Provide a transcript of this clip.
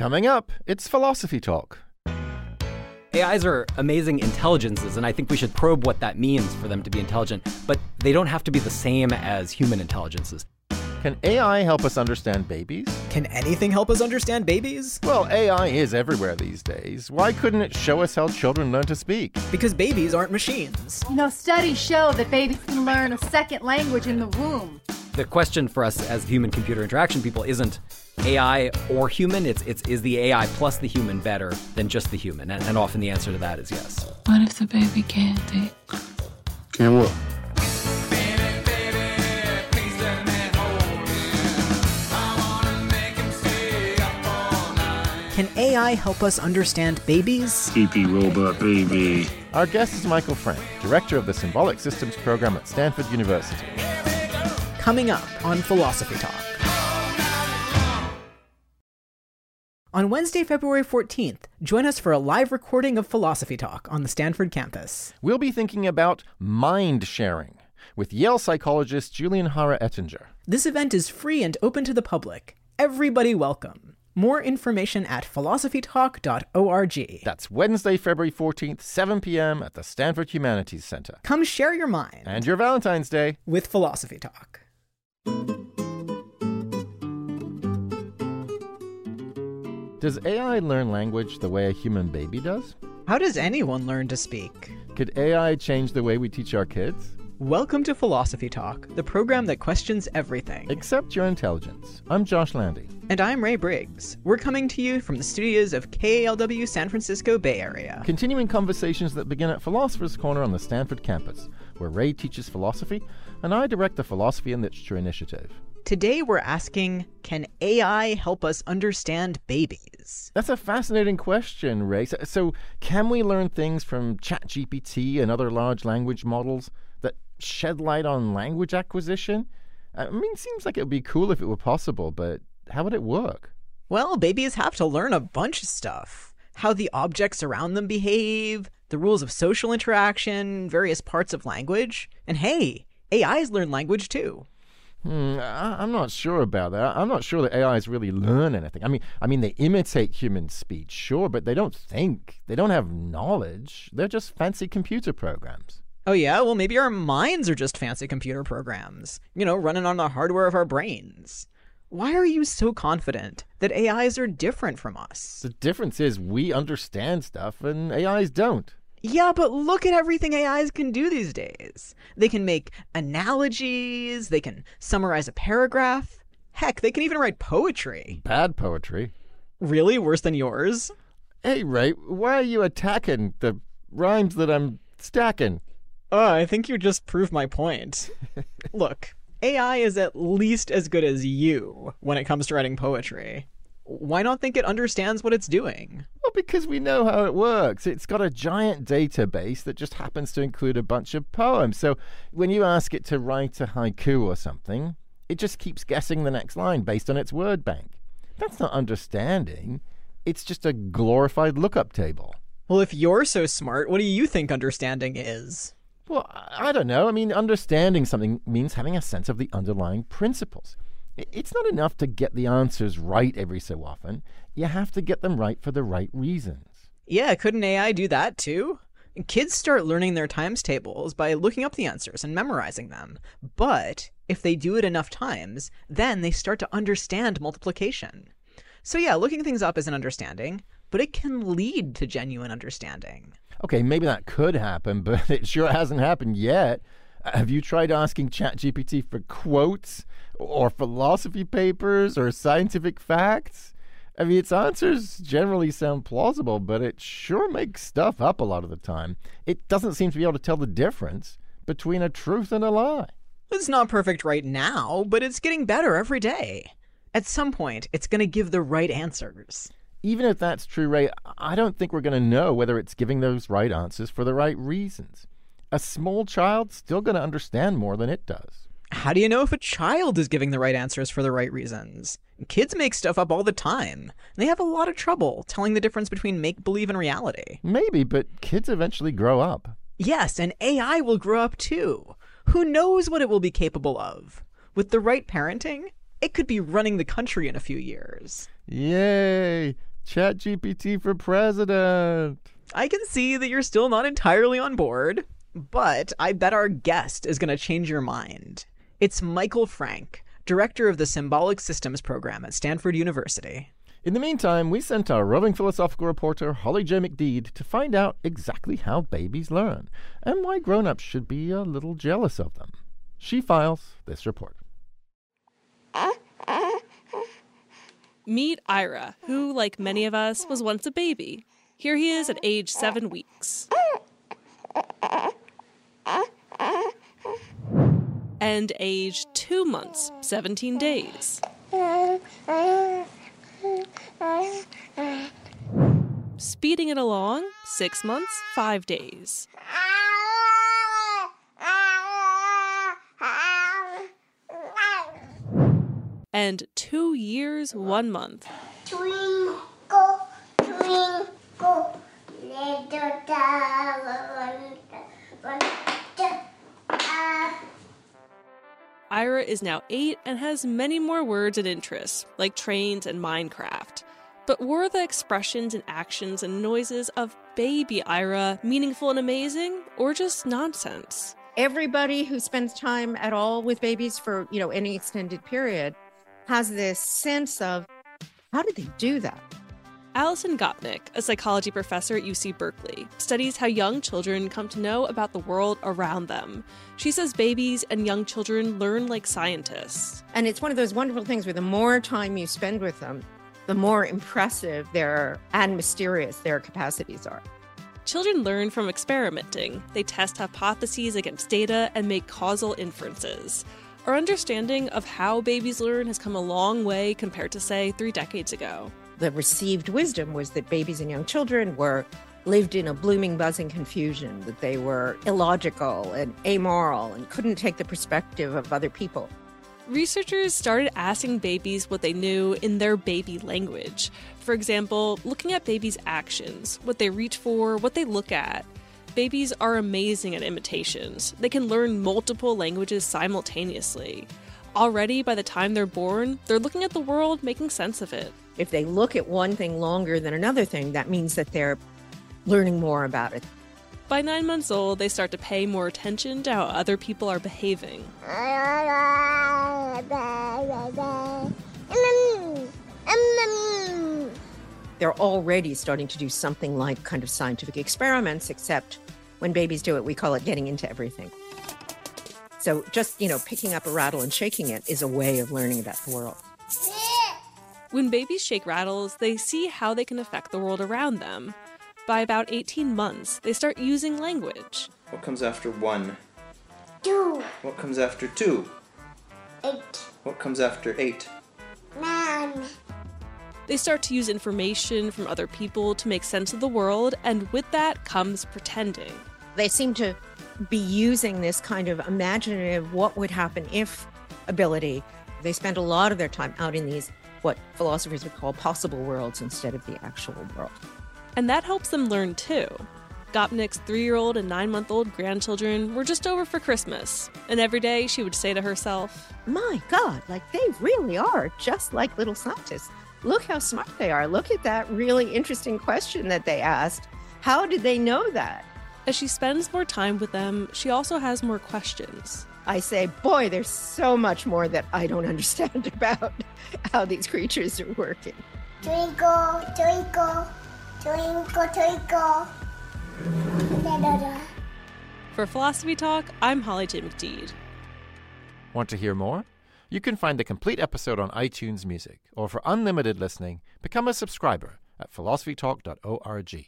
Coming up, it's Philosophy Talk. AIs are amazing intelligences, and I think we should probe what that means for them to be intelligent, but they don't have to be the same as human intelligences. Can AI help us understand babies? Can anything help us understand babies? Well, AI is everywhere these days. Why couldn't it show us how children learn to speak? Because babies aren't machines. You know, studies show that babies can learn a second language in the womb. The question for us as human computer interaction people isn't AI or human, it's, it's is the AI plus the human better than just the human? And, and often the answer to that is yes. What if the baby can't think? Can't what? Can AI help us understand babies? Creepy robot baby. Our guest is Michael Frank, director of the Symbolic Systems program at Stanford University. Coming up on Philosophy Talk. On Wednesday, February 14th, join us for a live recording of Philosophy Talk on the Stanford campus. We'll be thinking about mind sharing with Yale psychologist Julian Jara-Ettinger. This event is free and open to the public. Everybody welcome. More information at philosophytalk.org. That's Wednesday, February 14th, 7 p.m. at the Stanford Humanities Center. Come share your mind And your Valentine's Day. with Philosophy Talk. Does AI learn language the way a human baby does? How does anyone learn to speak? Could AI change the way we teach our kids? Welcome to Philosophy Talk, the program that questions everything. except your intelligence. I'm Josh Landy. And I'm Ray Briggs. We're coming to you from the studios of KALW San Francisco Bay Area. Continuing conversations that begin at Philosopher's Corner on the Stanford campus, where Ray teaches philosophy and I direct the Philosophy and Literature Initiative. Today we're asking Can AI help us understand babies? That's a fascinating question, Ray. So, so can we learn things from ChatGPT and other large language models that shed light on language acquisition? I mean, it seems like it would be cool if it were possible, but how would it work? Well, babies have to learn a bunch of stuff how the objects around them behave, the rules of social interaction, various parts of language. And hey, AIs learn language too. Hmm, I, I'm not sure about that. I'm not sure that AIs really learn anything. I mean, I mean, they imitate human speech, sure, but they don't think. They don't have knowledge. They're just fancy computer programs. Oh, yeah? Well, maybe our minds are just fancy computer programs, you know, running on the hardware of our brains. Why are you so confident that AIs are different from us? The difference is we understand stuff and AIs don't. Yeah, but look at everything AIs can do these days. They can make analogies, they can summarize a paragraph. Heck, they can even write poetry. Bad poetry. Really? Worse than yours? Hey, Ray, why are you attacking the rhymes that I'm stacking? Oh, I think you just proved my point. Look, AI is at least as good as you when it comes to writing poetry. Why not think it understands what it's doing? Well, because we know how it works. It's got a giant database that just happens to include a bunch of poems. So when you ask it to write a haiku or something, it just keeps guessing the next line based on its word bank. That's not understanding. It's just a glorified lookup table. Well, if you're so smart, what do you think understanding is? Well, I I don't know. I mean, understanding something means having a sense of the underlying principles. It's not enough to get the answers right every so often. You have to get them right for the right reasons. Yeah, couldn't AI do that too? Kids start learning their times tables by looking up the answers and memorizing them. But if they do it enough times, then they start to understand multiplication. So, yeah, looking things up is an understanding, but it can lead to genuine understanding. Okay, maybe that could happen, but it sure hasn't happened yet. Have you tried asking ChatGPT for quotes or philosophy papers or scientific facts? I mean, its answers generally sound plausible, but it sure makes stuff up a lot of the time. It doesn't seem to be able to tell the difference between a truth and a lie. It's not perfect right now, but it's getting better every day. At some point, it's going to give the right answers. Even if that's true, Ray, I don't think we're going to know whether it's giving those right answers for the right reasons. A small child's still going to understand more than it does. How do you know if a child is giving the right answers for the right reasons? Kids make stuff up all the time. They have a lot of trouble telling the difference between make believe and reality. Maybe, but kids eventually grow up. Yes, and AI will grow up too. Who knows what it will be capable of? With the right parenting, it could be running the country in a few years. Yay! ChatGPT for president. I can see that you're still not entirely on board, but I bet our guest is going to change your mind. It's Michael Frank, director of the Symbolic Systems program at Stanford University. In the meantime, we sent our roving philosophical reporter Holly J. McDede to find out exactly how babies learn and why grown ups should be a little jealous of them. She files this report. Meet Ira, who, like many of us, was once a baby. Here he is at age seven weeks. And age two months, 17 days. Speeding it along, six months, five days. And two years, one month. Twinkle, twinkle, little star, Ira is now eight and has many more words and interests, like trains and Minecraft. But were the expressions and actions and noises of baby Ira meaningful and amazing, or just nonsense? Everybody who spends time at all with babies for, you know, any extended period has this sense of how did they do that? Alison Gopnik, a psychology professor at UC Berkeley, studies how young children come to know about the world around them. She says babies and young children learn like scientists. And it's one of those wonderful things where the more time you spend with them, the more impressive their and mysterious their capacities are. Children learn from experimenting. They test hypotheses against data and make causal inferences. Our understanding of how babies learn has come a long way compared to, say, three decades ago. The received wisdom was that babies and young children were lived in a blooming, buzzing confusion, that they were illogical and amoral and couldn't take the perspective of other people. Researchers started asking babies what they knew in their baby language. For example, looking at babies' actions, what they reach for, what they look at. Babies are amazing at imitations. They can learn multiple languages simultaneously. Already, by the time they're born, they're looking at the world, making sense of it. If they look at one thing longer than another thing, that means that they're learning more about it. By nine months old, they start to pay more attention to how other people are behaving. They're already starting to do something like kind of scientific experiments, except when babies do it, we call it getting into everything. So just, you know, picking up a rattle and shaking it is a way of learning about the world. When babies shake rattles, they see how they can affect the world around them. By about 18 months, they start using language. What comes after one? two, What comes after two? eight, What comes after eight? nine, They start to use information from other people to make sense of the world, and with that comes pretending. They seem to be using this kind of imaginative what would happen if ability. They spend a lot of their time out in these what philosophers would call possible worlds instead of the actual world. And that helps them learn too. Gopnik's three year old and nine month old grandchildren were just over for Christmas, and every day she would say to herself, My God, like they really are just like little scientists. Look how smart they are. Look at that really interesting question that they asked. How did they know that? As she spends more time with them, she also has more questions. I say, boy, there's so much more that I don't understand about how these creatures are working. twinkle, twinkle, twinkle, twinkle. Da, da, da. For Philosophy Talk, I'm Holly J. McDede. Want to hear more? You can find the complete episode on iTunes Music, or for unlimited listening, become a subscriber at philosophytalk.org.